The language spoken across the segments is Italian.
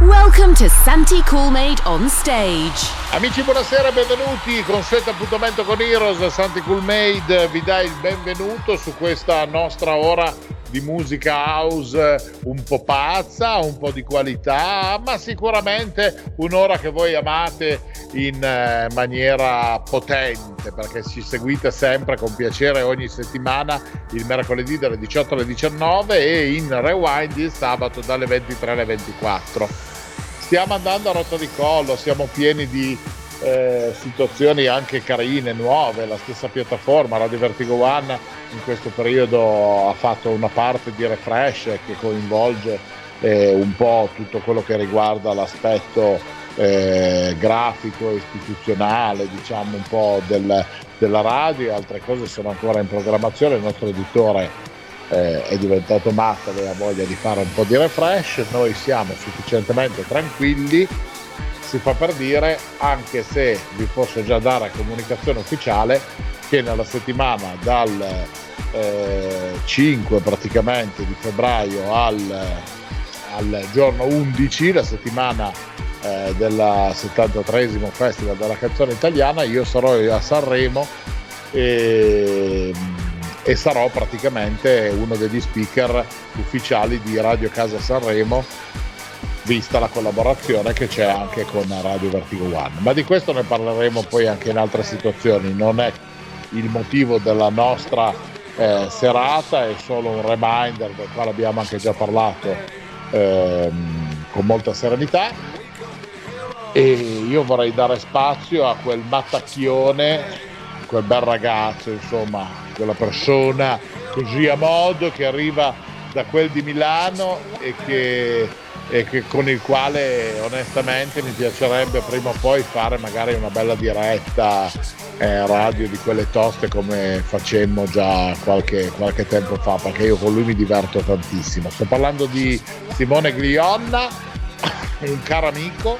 Welcome to Santi Coolmade on stage. Amici, buonasera, benvenuti. Consueto appuntamento con Heroes. Santi Coolmade vi dà il benvenuto su questa nostra ora di musica house un po' pazza, un po' di qualità, ma sicuramente un'ora che voi amate in eh, maniera potente perché ci seguite sempre con piacere ogni settimana il mercoledì dalle 18 alle 19 e in rewind il sabato dalle 23 alle 24. Stiamo andando a rotta di collo, siamo pieni di eh, situazioni anche carine, nuove, la stessa piattaforma, Radio Vertigo One in questo periodo ha fatto una parte di refresh che coinvolge eh, un po' tutto quello che riguarda l'aspetto eh, grafico, istituzionale, diciamo un po' del, della radio, altre cose sono ancora in programmazione, il nostro editore eh, è diventato matto, aveva voglia di fare un po' di refresh, noi siamo sufficientemente tranquilli si fa per dire, anche se vi posso già dare comunicazione ufficiale, che nella settimana dal eh, 5 praticamente di febbraio al, al giorno 11, la settimana eh, del 73 Festival della canzone italiana, io sarò a Sanremo e, e sarò praticamente uno degli speaker ufficiali di Radio Casa Sanremo vista la collaborazione che c'è anche con Radio Vertigo One. Ma di questo ne parleremo poi anche in altre situazioni, non è il motivo della nostra eh, serata, è solo un reminder del quale abbiamo anche già parlato ehm, con molta serenità e io vorrei dare spazio a quel mattacchione, quel bel ragazzo, insomma, quella persona così a modo che arriva da quel di Milano e che e che, con il quale onestamente mi piacerebbe prima o poi fare magari una bella diretta eh, radio di quelle toste come facemmo già qualche, qualche, tempo fa perché io con lui mi diverto tantissimo sto parlando di Simone Glionna un caro amico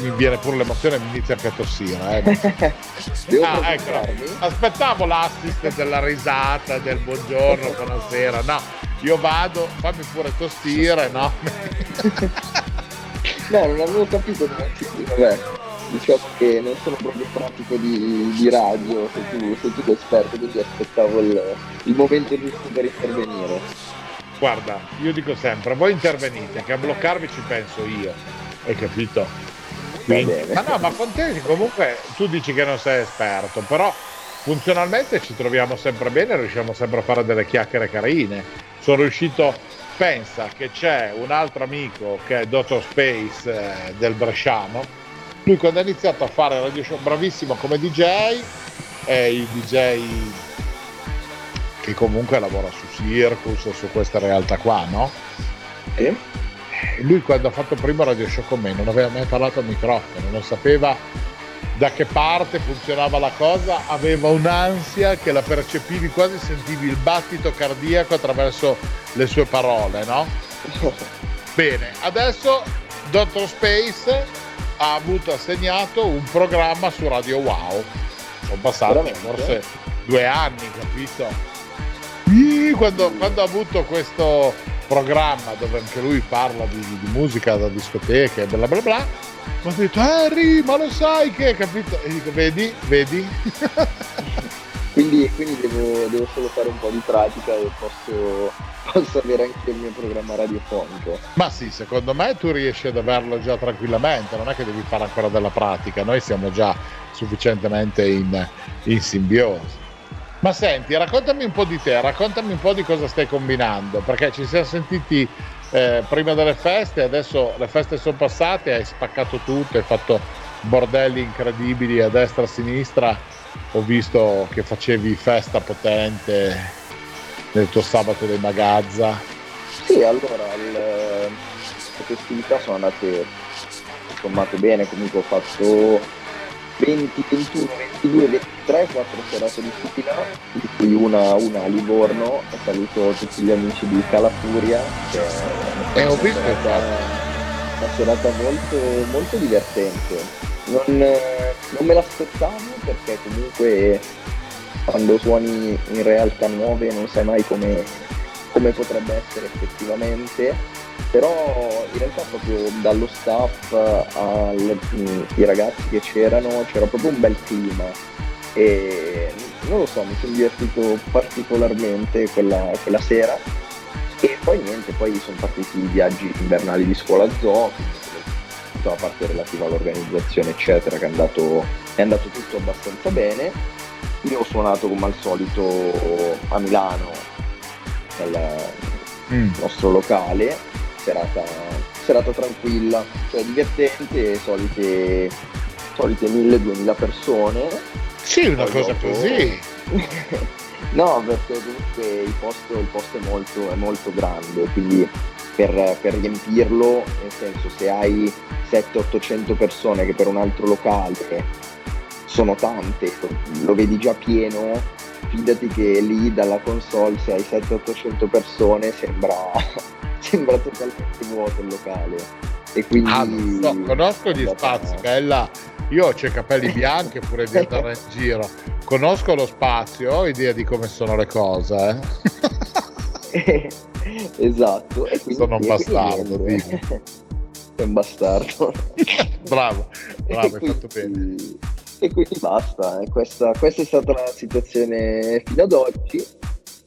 mi viene pure l'emozione e mi inizia anche a tossire eh. ah, ecco. aspettavo l'assist della risata del buongiorno buonasera no io vado, fammi pure tostire, no? no, non avevo capito vabbè. Diciamo che non sono proprio pratico di, di radio, sei tu, sei tu esperto, quindi aspettavo il, il momento giusto per intervenire. Guarda, io dico sempre, voi intervenite, che a bloccarvi ci penso io, hai capito? Quindi, ma no, ma con te comunque tu dici che non sei esperto, però funzionalmente ci troviamo sempre bene, riusciamo sempre a fare delle chiacchiere carine sono riuscito pensa che c'è un altro amico che è Dottor Space eh, del Bresciano lui quando ha iniziato a fare radio show bravissimo come DJ è il DJ che comunque lavora su Circus su queste realtà qua no? E lui quando ha fatto il primo radio show con me non aveva mai parlato al microfono non sapeva da che parte funzionava la cosa, aveva un'ansia che la percepivi, quasi sentivi il battito cardiaco attraverso le sue parole, no? Bene, adesso Dr. Space ha avuto assegnato un programma su Radio Wow. Sono passati Veramente? forse due anni, capito? Quando, quando ha avuto questo programma dove anche lui parla di, di musica da discoteche e bla bla bla, mi ha detto Harry ma lo sai che capito? E dico vedi vedi? Quindi, quindi devo, devo, solo fare un po' di pratica e posso, posso avere anche il mio programma radiofonico. Ma sì secondo me tu riesci ad averlo già tranquillamente non è che devi fare ancora della pratica noi siamo già sufficientemente in, in simbiosi ma senti, raccontami un po' di te, raccontami un po' di cosa stai combinando, perché ci siamo sentiti eh, prima delle feste, adesso le feste sono passate, hai spaccato tutto, hai fatto bordelli incredibili a destra e a sinistra, ho visto che facevi festa potente nel tuo sabato dei Magazza. Sì, allora le festività sono andate sommato bene, comunque ho fatto 20, 21, 22-23 quattro serate di fila, di cui una, una a Livorno, saluto tutti gli amici di Calafuria, che è una, serata, una serata molto, molto divertente. Non, non me l'aspettavo perché comunque quando suoni in realtà nuove non sai mai come, come potrebbe essere effettivamente però in realtà proprio dallo staff ai ragazzi che c'erano c'era proprio un bel clima e non lo so, mi sono divertito particolarmente quella, quella sera e poi niente, poi sono partiti i viaggi invernali di scuola zoo, tutta la parte relativa all'organizzazione eccetera che è andato, è andato tutto abbastanza bene. Io ho suonato come al solito a Milano nel mm. nostro locale serata, serata tranquilla, cioè divertente, solite, solite 1000-2000 persone. Sì, una cosa dopo... così. no, perché comunque il posto, il posto è, molto, è, molto, grande, quindi per, per riempirlo, nel senso se hai 700-800 persone che per un altro locale sono tante, lo vedi già pieno, fidati che lì dalla console se hai 700-800 persone sembra sembra totalmente vuoto il locale. E quindi... Ah, no, conosco gli spazi, bella. Io ho i capelli bianchi pure di andare in giro. Conosco lo spazio, ho idea di come sono le cose. Eh? esatto. E quindi, sono un bastardo. Sei un bastardo. bravo, bravo, hai fatto bene. E quindi basta, eh. questa, questa, è stata la situazione fino ad oggi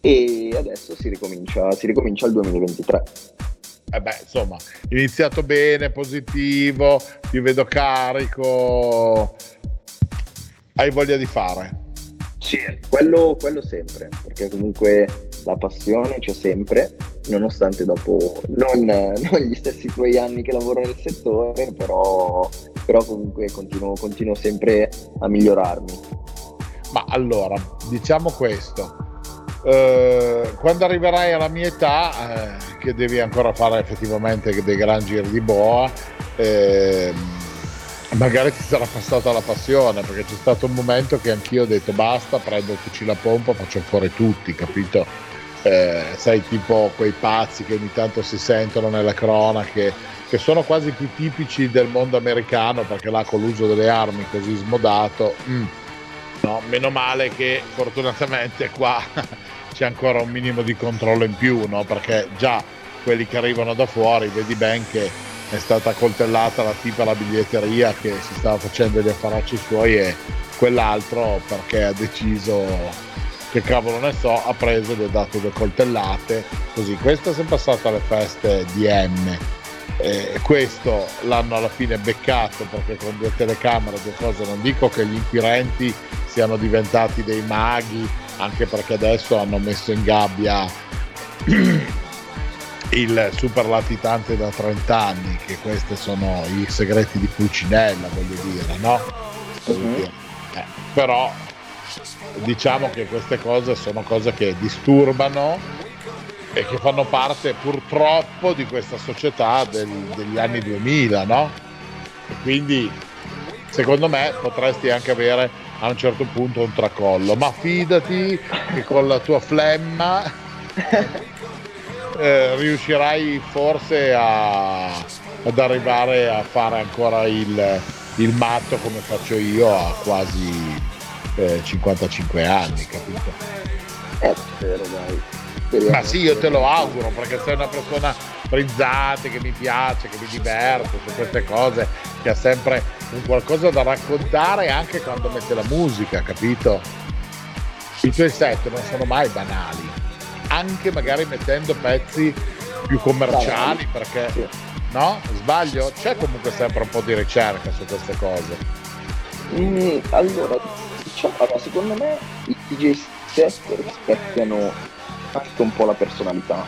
e adesso si ricomincia, si ricomincia il 2023. Eh beh, insomma, iniziato bene, positivo, ti vedo carico, hai voglia di fare. Sì, quello, quello sempre, perché comunque la passione c'è sempre, nonostante dopo non, non, gli stessi tuoi anni che lavoro nel settore, però, però comunque continuo, continuo sempre a migliorarmi. Ma allora, diciamo questo, eh, quando arriverai alla mia età, eh, che devi ancora fare effettivamente dei gran giri di boa, eh, magari ti sarà passata la passione, perché c'è stato un momento che anch'io ho detto basta, prendo il fucile a pompa, faccio fuori tutti, capito? Eh, sai, tipo quei pazzi che ogni tanto si sentono nelle cronache, che sono quasi più tipici del mondo americano, perché là con l'uso delle armi così smodato. Mm, no, meno male che fortunatamente qua c'è ancora un minimo di controllo in più, no? perché già quelli che arrivano da fuori, vedi ben che è stata coltellata la tipa alla biglietteria che si stava facendo gli affaracci suoi e quell'altro perché ha deciso che cavolo ne so, ha preso e gli ha dato due coltellate, così. Questa è sempre stata alle feste di M. Eh, questo l'hanno alla fine beccato perché con due telecamere, due cose, non dico che gli inquirenti siano diventati dei maghi anche perché adesso hanno messo in gabbia il super latitante da 30 anni, che questi sono i segreti di Pulcinella, voglio dire, no? Mm-hmm. Eh, però diciamo che queste cose sono cose che disturbano e che fanno parte purtroppo di questa società del, degli anni 2000, no? E quindi secondo me potresti anche avere a un certo punto un tracollo, ma fidati che con la tua flemma eh, riuscirai forse a, ad arrivare a fare ancora il, il, matto come faccio io a quasi eh, 55 anni, capito? Eh, spero dai. Speriamo. Ma sì, io te lo auguro perché sei una persona frizzante, che mi piace, che mi diverte su queste cose, che ha sempre un qualcosa da raccontare anche quando mette la musica, capito? I tuoi set non sono mai banali, anche magari mettendo pezzi più commerciali perché sì. no? Sbaglio? C'è comunque sempre un po' di ricerca su queste cose. Mm, allora, diciamo, allora, secondo me i DJ set rispecchiano anche un po' la personalità.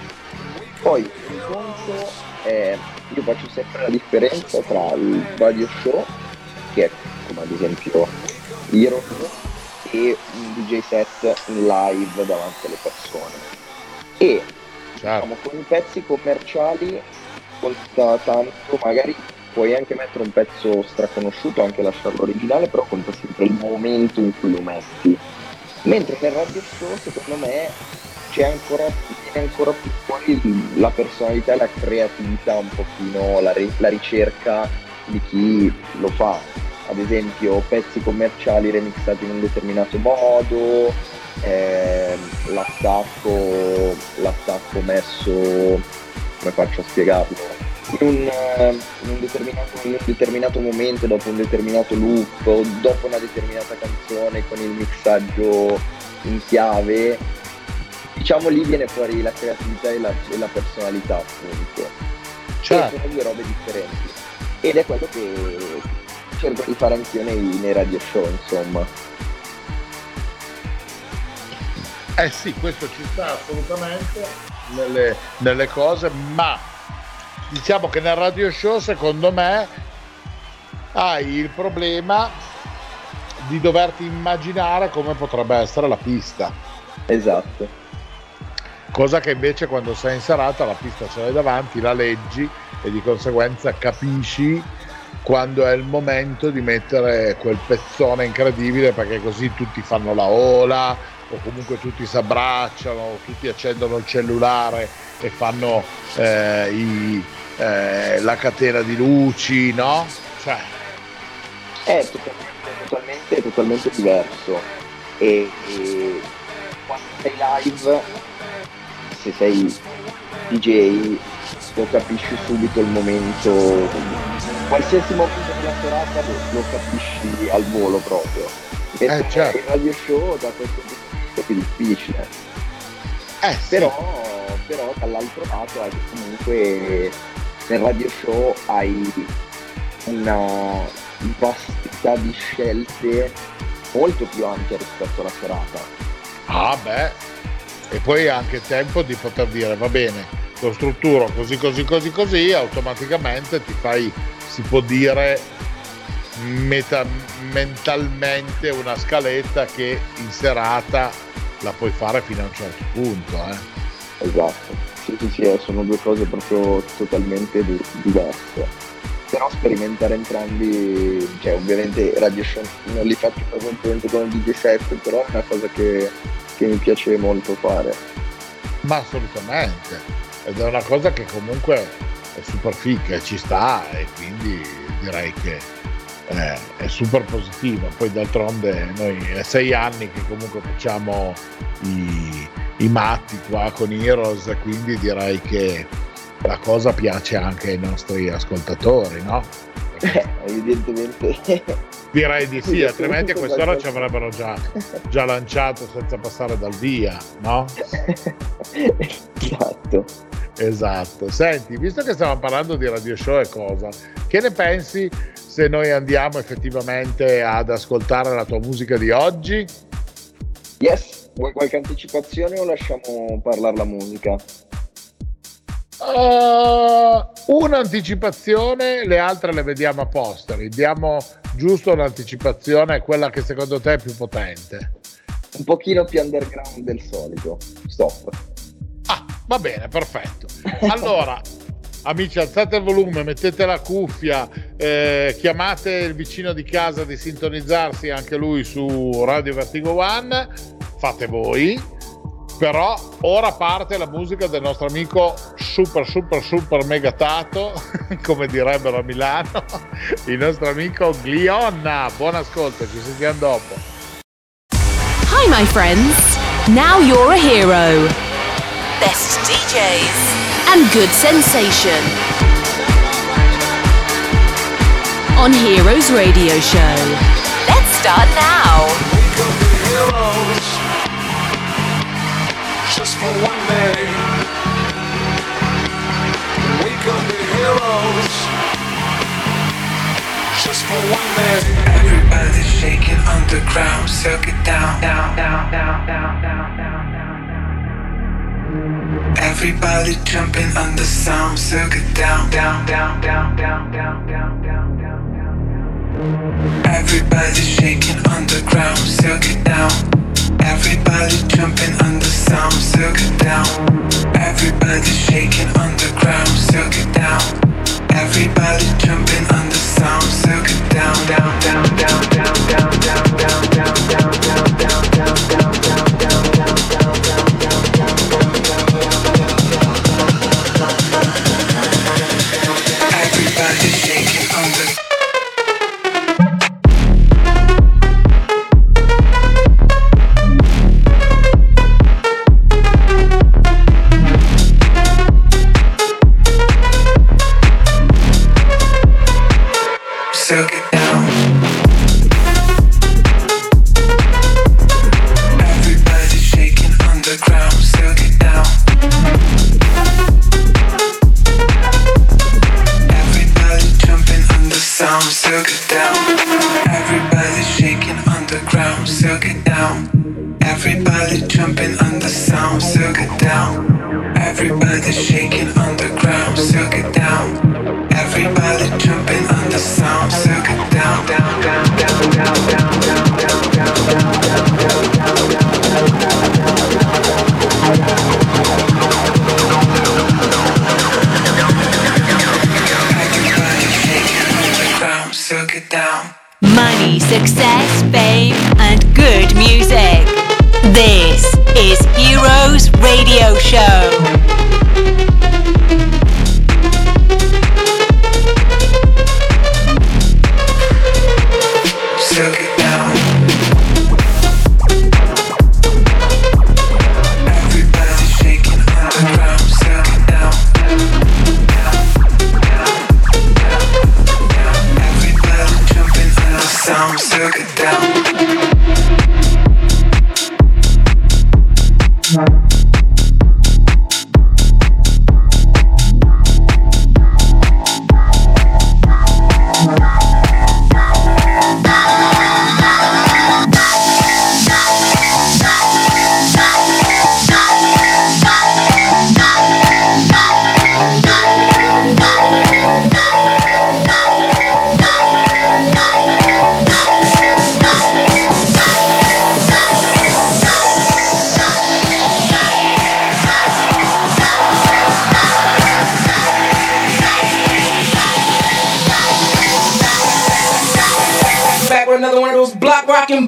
Poi il conto è io faccio sempre la differenza tra il radio show che è come ad esempio Heroes e un DJ set live davanti alle persone e diciamo, con i pezzi commerciali conta tanto magari puoi anche mettere un pezzo straconosciuto, anche lasciarlo originale, però conta sempre il momento in cui lo metti. Mentre nel radio show, secondo me, c'è ancora, viene ancora più fuori la personalità la creatività un pochino, la, la ricerca di chi lo fa. Ad esempio pezzi commerciali remixati in un determinato modo, eh, l'attacco, l'attacco messo, come faccio a spiegarlo? In un, in, un in un, determinato, momento, dopo un determinato loop, dopo una determinata canzone con il mixaggio in chiave, diciamo lì viene fuori la creatività e la, e la personalità appunto. Certo. sono due robe differenti. Ed è quello che cerco di fare anch'io nei, nei radio show, insomma. Eh sì, questo ci sta assolutamente nelle, nelle cose, ma diciamo che nel radio show secondo me hai il problema di doverti immaginare come potrebbe essere la pista. Esatto. Cosa che invece quando sei in serata la pista ce l'hai davanti, la leggi e di conseguenza capisci quando è il momento di mettere quel pezzone incredibile perché così tutti fanno la ola o comunque tutti si abbracciano, tutti accendono il cellulare e fanno eh, i, eh, la catena di luci, no? Cioè... È totalmente, totalmente diverso e, e quando sei live, se sei DJ, lo capisci subito il momento, qualsiasi momento della serata lo, capisci al volo proprio. Mentre eh, certo. il radio show da questo punto è più difficile. Eh, però, sì. però dall'altro lato hai comunque nel radio show hai una vastità di scelte molto più ampia rispetto alla serata. Ah beh, e poi anche tempo di poter dire va bene, lo strutturo così così così così, automaticamente ti fai, si può dire meta, mentalmente una scaletta che in serata la puoi fare fino a un certo punto. Eh. Esatto. Sì, sì, sì, sono due cose proprio totalmente diverse. Però sperimentare entrambi, cioè ovviamente radio show non li faccio presentemente come DJ set, però è una cosa che, che mi piace molto fare. Ma assolutamente, ed è una cosa che comunque è super fica ci sta e quindi direi che eh, è super positiva. Poi d'altronde noi è sei anni che comunque facciamo i i matti qua con Heroes, quindi direi che la cosa piace anche ai nostri ascoltatori, no? Eh, evidentemente. Direi di sì, altrimenti a quest'ora ci avrebbero già, già lanciato senza passare dal via, no? Esatto. Esatto. Senti, visto che stiamo parlando di radio show e cosa, che ne pensi se noi andiamo effettivamente ad ascoltare la tua musica di oggi? Yes. Vuoi qualche anticipazione o lasciamo parlare la musica? Uh, un'anticipazione, le altre le vediamo a posteri. Diamo giusto un'anticipazione, quella che secondo te è più potente. Un pochino più underground del solito. Stop. Ah, va bene, perfetto. Allora, amici, alzate il volume, mettete la cuffia, eh, chiamate il vicino di casa di sintonizzarsi anche lui su Radio Vertigo One fate voi. Però ora parte la musica del nostro amico super super super mega tato, come direbbero a Milano, il nostro amico Glionna. Buon ascolto, ci sentiamo dopo. Hi my friends, now you're a hero. Best DJs and good sensation. On Heroes Radio Show. Let's start now. Just for one day. We could be heroes just for one day. Everybody shaking underground, circuit down, down, down, down, down, down, down, down, down. Everybody jumping on the sound, circuit down, down, down, down, down, down, down, down, down. Everybody shaking underground, circuit down. Everybody jumping on the sound, silk it down. Everybody shaking on the ground, silk it down. Everybody jumping on the sound, silk it down, down, down, down.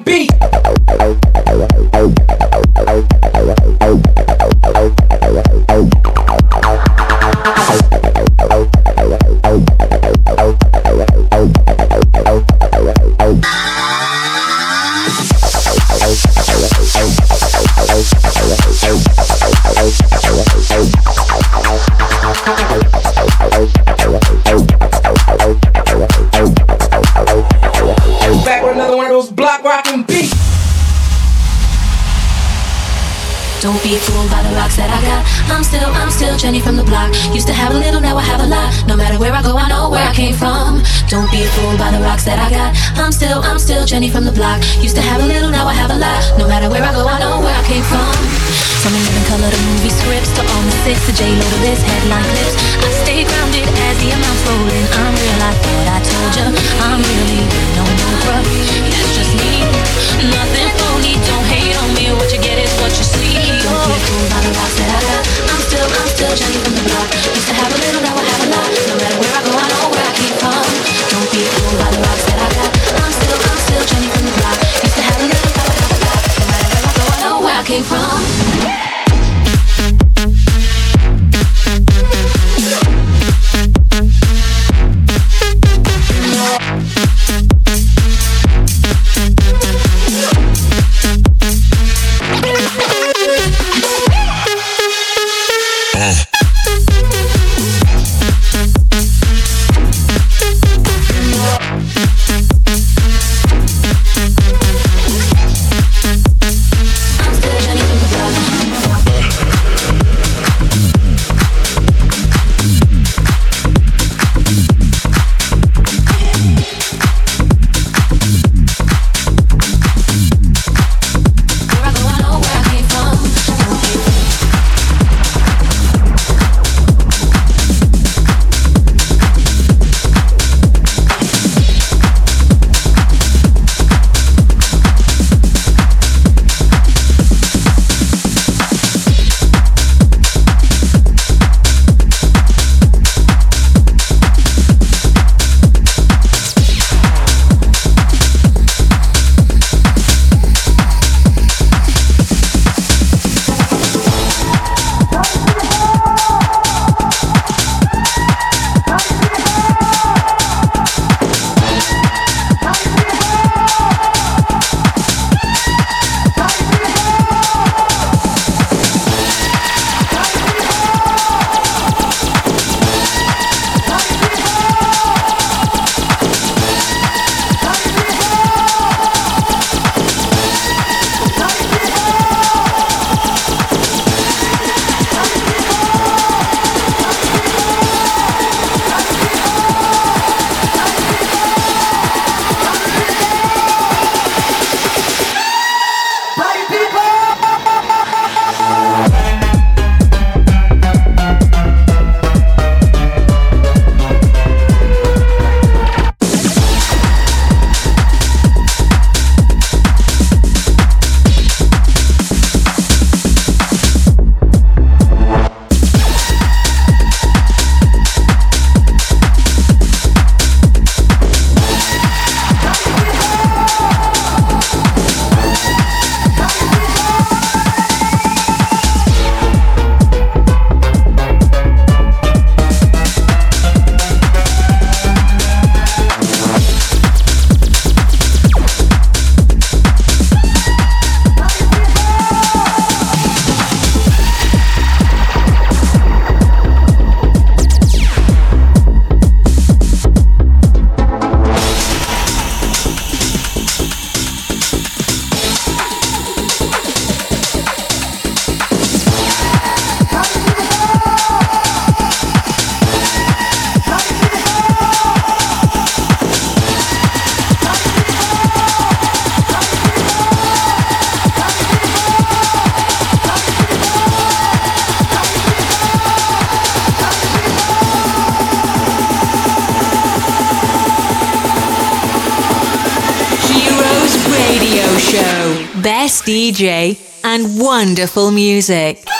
beat. Jenny from the block. Used to have a little, now I have a lot. No matter where I go, I know where I came from. From the living color to movie scripts to all the six to J Lo to this headline clips. I stay grounded as the amounts roll in. I'm real, I thought I told ya. I'm really no no bruh. That's just me. Nothing phony. Don't hate on me. What you get is what you see. Don't be fooled by the rocks that I got. I'm still, I'm still Jenny from the block. Used to have a little, now I have a lot. No matter where I go, I know where I came from. Don't be fooled by the rocks Came from. music.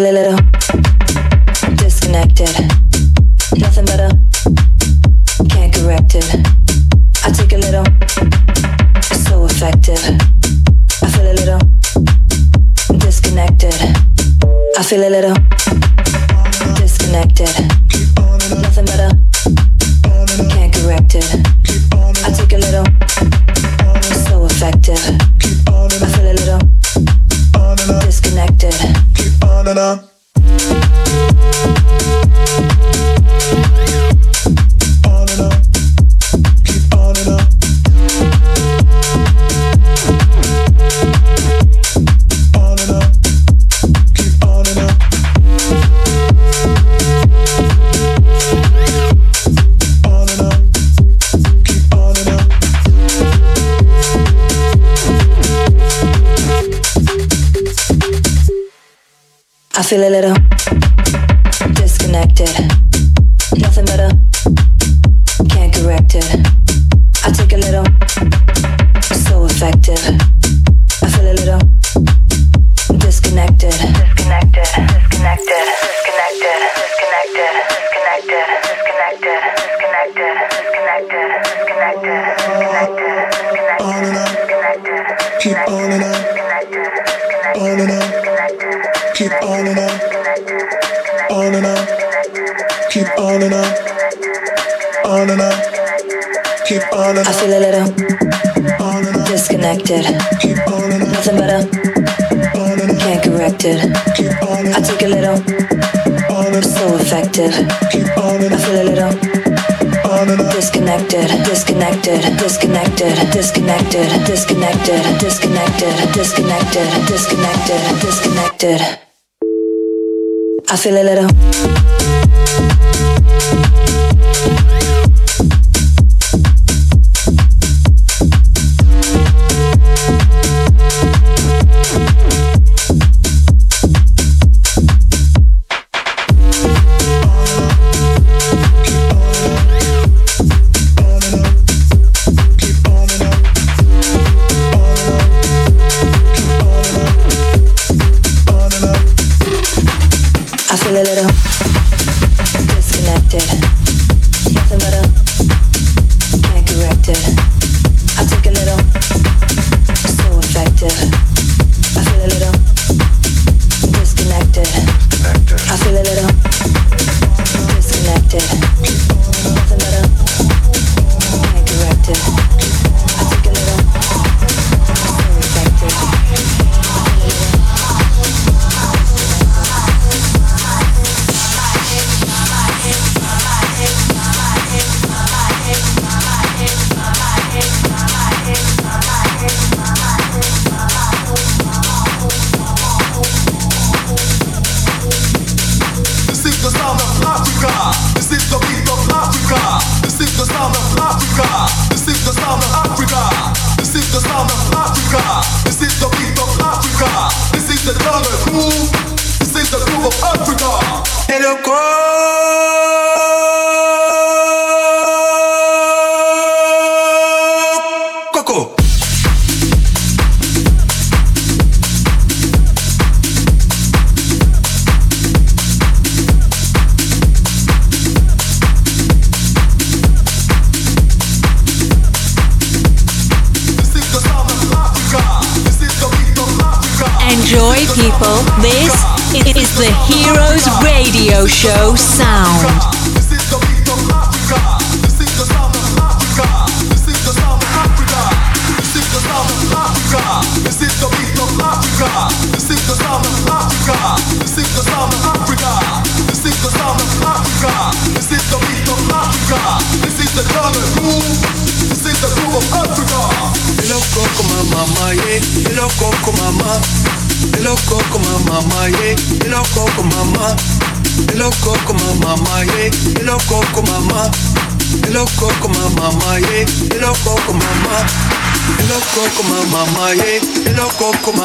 ಕೆಲವರು I feel a little disconnected. Nothing better. Can't correct it. I took a little. So effective. I feel a little. Disconnected, disconnected, disconnected, disconnected, disconnected, disconnected, disconnected, disconnected, disconnected. I feel a little.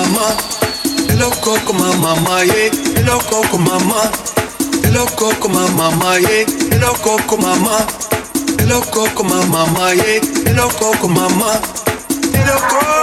mamá, es loco como mamá, yeah, es loco mamá, es loco como mamá, yeah, es loco mamá, es loco como mamá, yeah, es loco mamá, es loco.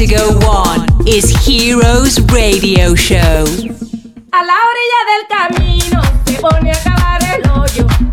to go on is Heroes Radio Show. A la orilla del camino se pone a cavar el hoyo.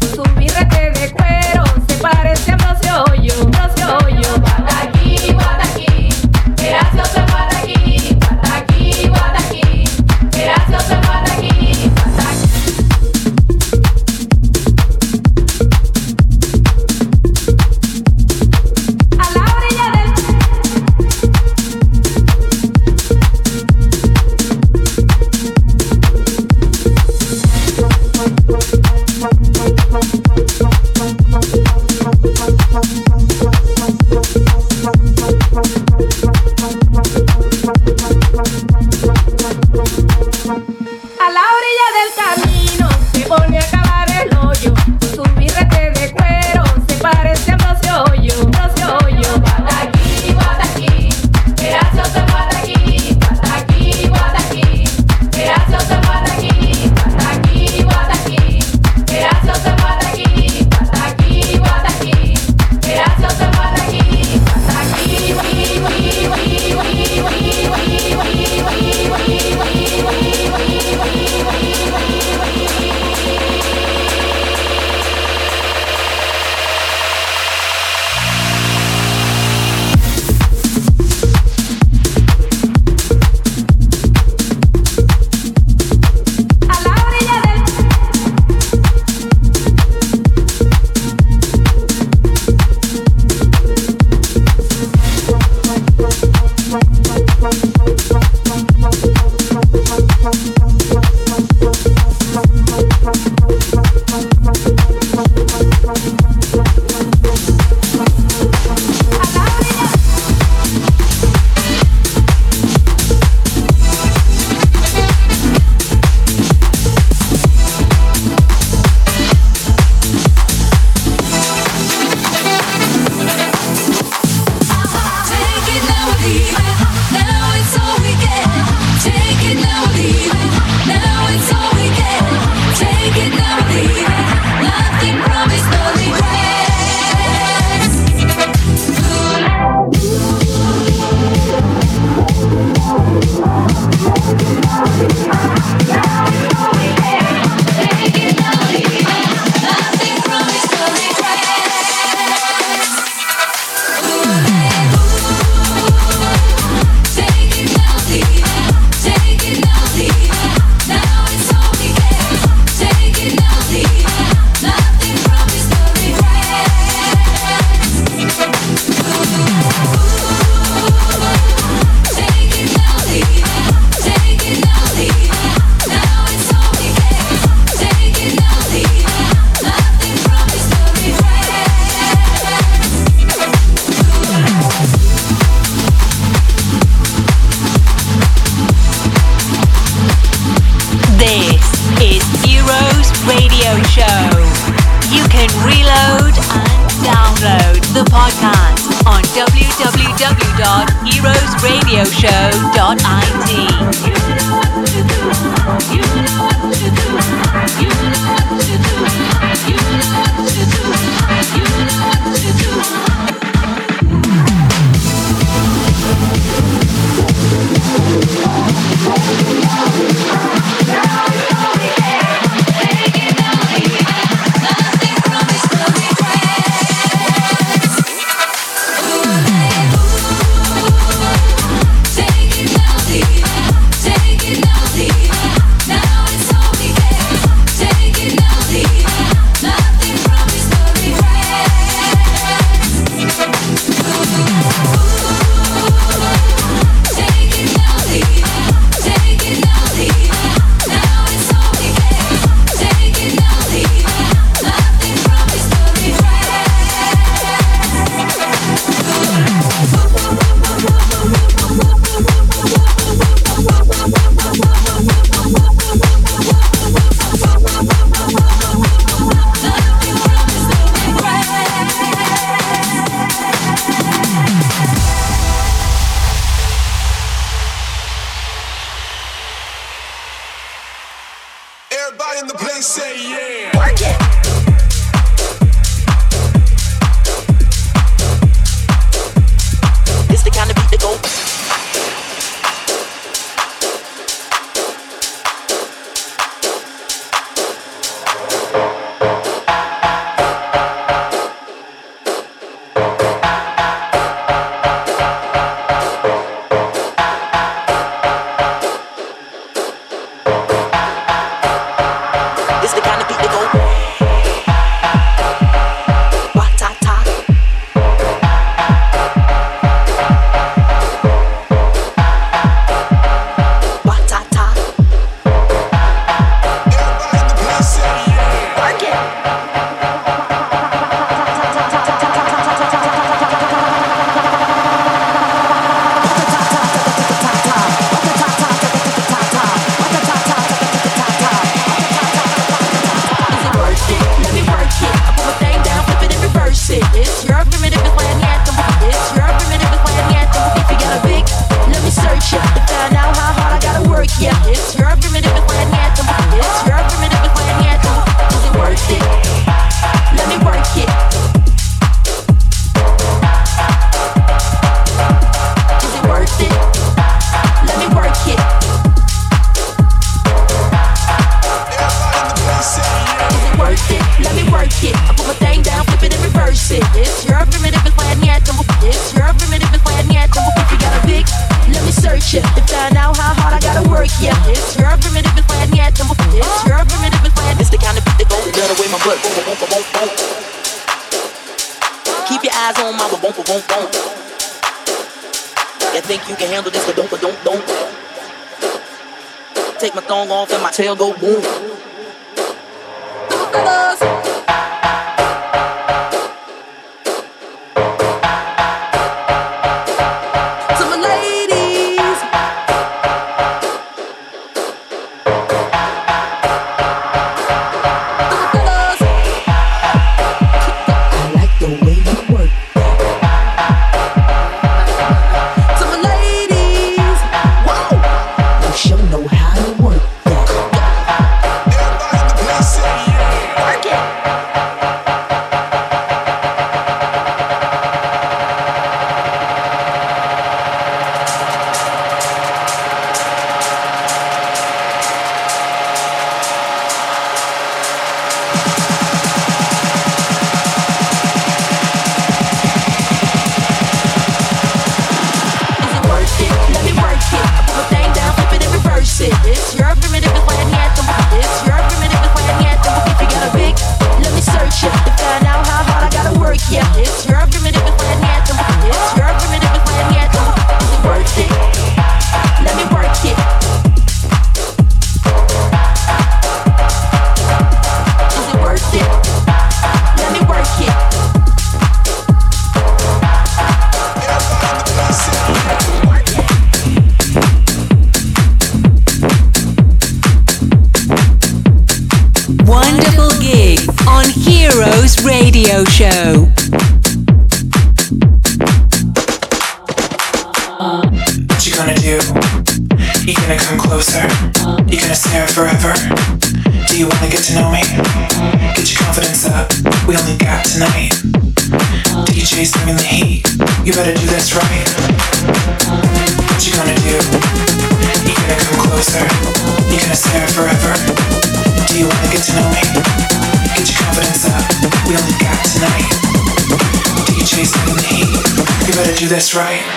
right.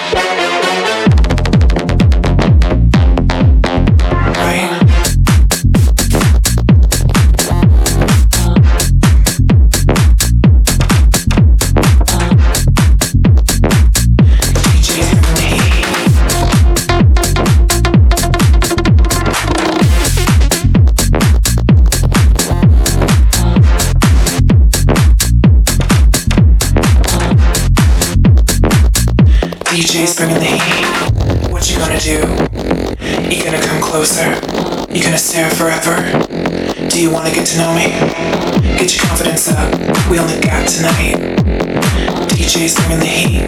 DJ's bringing the heat. What you gonna do? You gonna come closer? You gonna stare forever? Do you wanna get to know me? Get your confidence up. We only got tonight. DJ's bringing the heat.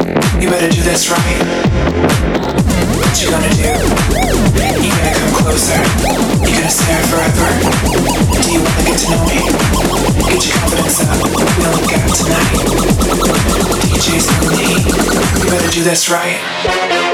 You better do this right. What you gonna do? You gonna come closer. You gonna stare forever? Do you wanna get to know me? Get your confidence up. We only got tonight. DJ's on me. You better do this right.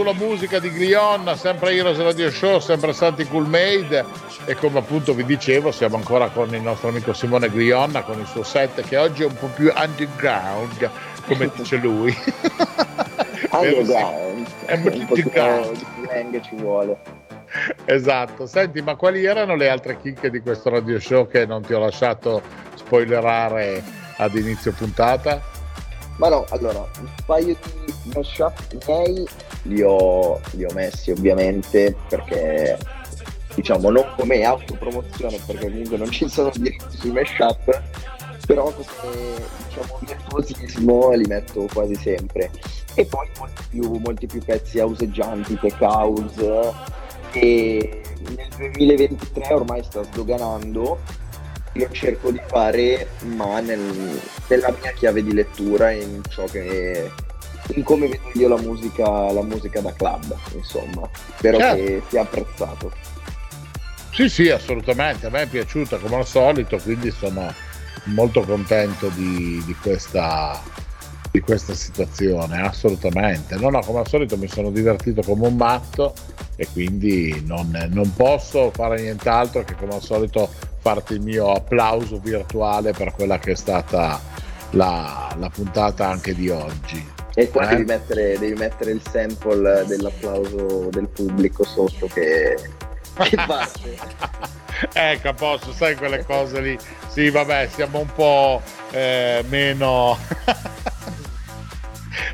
sulla musica di Glion, sempre Heroes Radio Show, sempre Santi Cool Made e come appunto vi dicevo siamo ancora con il nostro amico Simone Glionna con il suo set che oggi è un po' più underground come dice lui. underground, è un po' di slang ci vuole. Esatto, senti ma quali erano le altre chicche di questo radio show che non ti ho lasciato spoilerare ad inizio puntata? Ma no, allora, un paio di mashup miei li ho, li ho messi ovviamente perché diciamo non come autopromozione perché comunque non ci sono diritti sui mashup però come diciamo virtuosismo li metto quasi sempre. E poi molti più, molti più pezzi houseggianti tech house e nel 2023 ormai sta sdoganando io cerco di fare, ma nel- nella mia chiave di lettura, in ciò che in come vedo io la musica, la musica da club, insomma. Spero Certo. che sia apprezzato. Sì, sì, assolutamente, a me è piaciuta come al solito, quindi sono molto contento di, di questa, di questa situazione, assolutamente. No, no, come al solito mi sono divertito come un matto e quindi non, non posso fare nient'altro che come al solito farti il mio applauso virtuale per quella che è stata la, la puntata anche di oggi. E qua Eh? devi, mettere, devi mettere il sample dell'applauso del pubblico sotto che, che parte. Ecco, a posto, sai quelle cose lì. Sì, vabbè, siamo un po' eh, meno.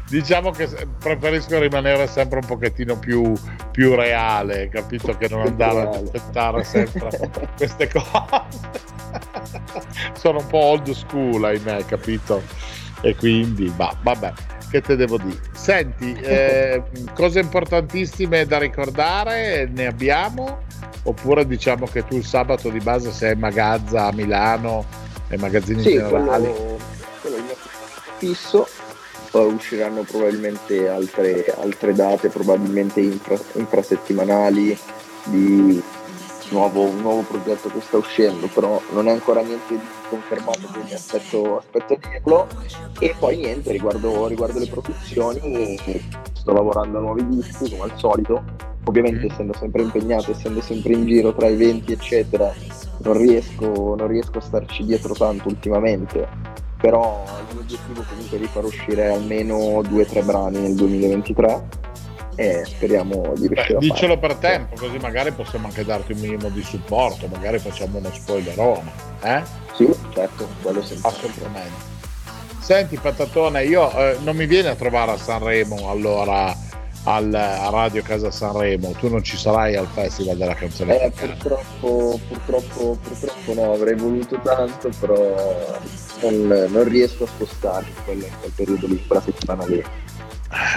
diciamo che preferisco rimanere sempre un pochettino più, più reale, capito? Che non andare ad aspettare sempre queste cose. Sono un po' old school, ahimè, capito? E quindi, bah, vabbè, che te devo dire? Senti, eh, cose importantissime da ricordare ne abbiamo? Oppure diciamo che tu il sabato di base sei in Magazza a Milano e magazzini Sì, generali? quello, quello fisso. Poi usciranno probabilmente altre, altre date, probabilmente infra- infrasettimanali di nuovo, un nuovo progetto che sta uscendo, però non è ancora niente di confermato, quindi aspetto, aspetto a dirlo. E poi niente, riguardo, riguardo le produzioni, sto lavorando a nuovi dischi come al solito. Ovviamente essendo sempre impegnato, essendo sempre in giro tra eventi eccetera, non riesco, non riesco a starci dietro tanto ultimamente, però il mio obiettivo comunque è di far uscire almeno due o tre brani nel 2023 e speriamo di riuscire Beh, a dicelo per tempo, così magari possiamo anche darti un minimo di supporto, magari facciamo uno spoilerone, eh? Sì, certo, quello sempre. Assolutamente. Senti Patatone, io eh, non mi vieni a trovare a Sanremo allora al, a Radio Casa Sanremo, tu non ci sarai al Festival della canzone Eh, purtroppo, purtroppo, purtroppo no, avrei voluto tanto, però non, non riesco a spostarmi in quel, quel periodo lì, quella settimana lì.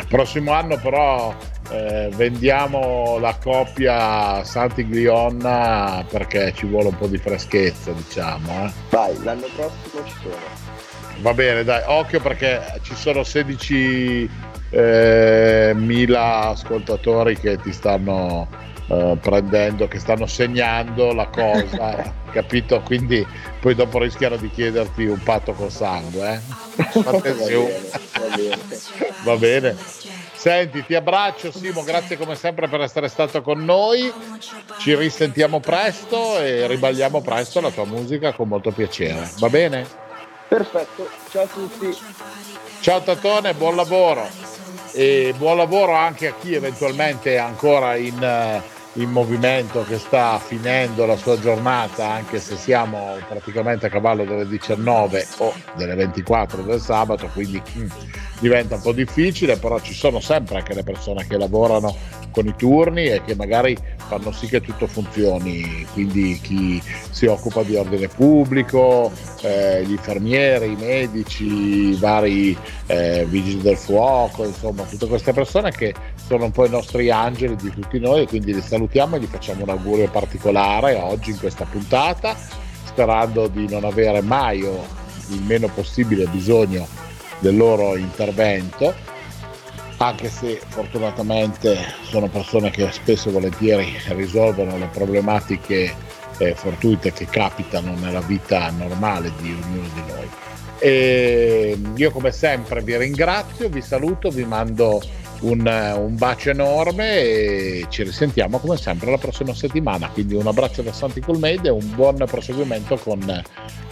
Prossimo anno però eh, vendiamo la coppia Santi-Glionna perché ci vuole un po' di freschezza, diciamo. eh. Vai, l'anno prossimo ci sono. Va bene, dai, occhio perché ci sono 16 eh, mila ascoltatori che ti stanno eh, prendendo, che stanno segnando la cosa, capito? Quindi poi dopo rischiano di chiederti un patto col sangue. Eh? Attenzione. Va bene, Va bene. Senti, ti abbraccio Simo, grazie come sempre per essere stato con noi. Ci risentiamo presto e riballiamo presto la tua musica con molto piacere. Va bene? Perfetto, ciao a tutti. Ciao Tatone, buon lavoro e buon lavoro anche a chi eventualmente è ancora in, eh, in movimento, che sta finendo la sua giornata, anche se siamo praticamente a cavallo delle 19 o delle 24 del sabato, quindi mm, diventa un po' difficile, però ci sono sempre anche le persone che lavorano con i turni e che magari fanno sì che tutto funzioni, quindi chi si occupa di ordine pubblico, eh, gli infermieri, i medici, i vari eh, vigili del fuoco, insomma tutte queste persone che sono un po' i nostri angeli di tutti noi quindi li salutiamo e gli facciamo un augurio particolare oggi in questa puntata, sperando di non avere mai o il meno possibile bisogno del loro intervento anche se fortunatamente sono persone che spesso e volentieri risolvono le problematiche eh, fortuite che capitano nella vita normale di ognuno di noi. E io come sempre vi ringrazio, vi saluto, vi mando un, un bacio enorme e ci risentiamo come sempre la prossima settimana. Quindi un abbraccio da Santi Colmade e un buon proseguimento con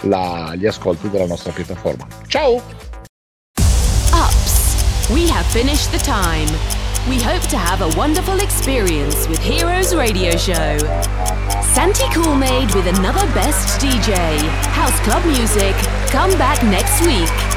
la- gli ascolti della nostra piattaforma. Ciao! Ups, we have finished the time. We hope to have a wonderful experience with Heroes Radio Show. Santi Coolmade with another best DJ, House Club Music. Come back next week.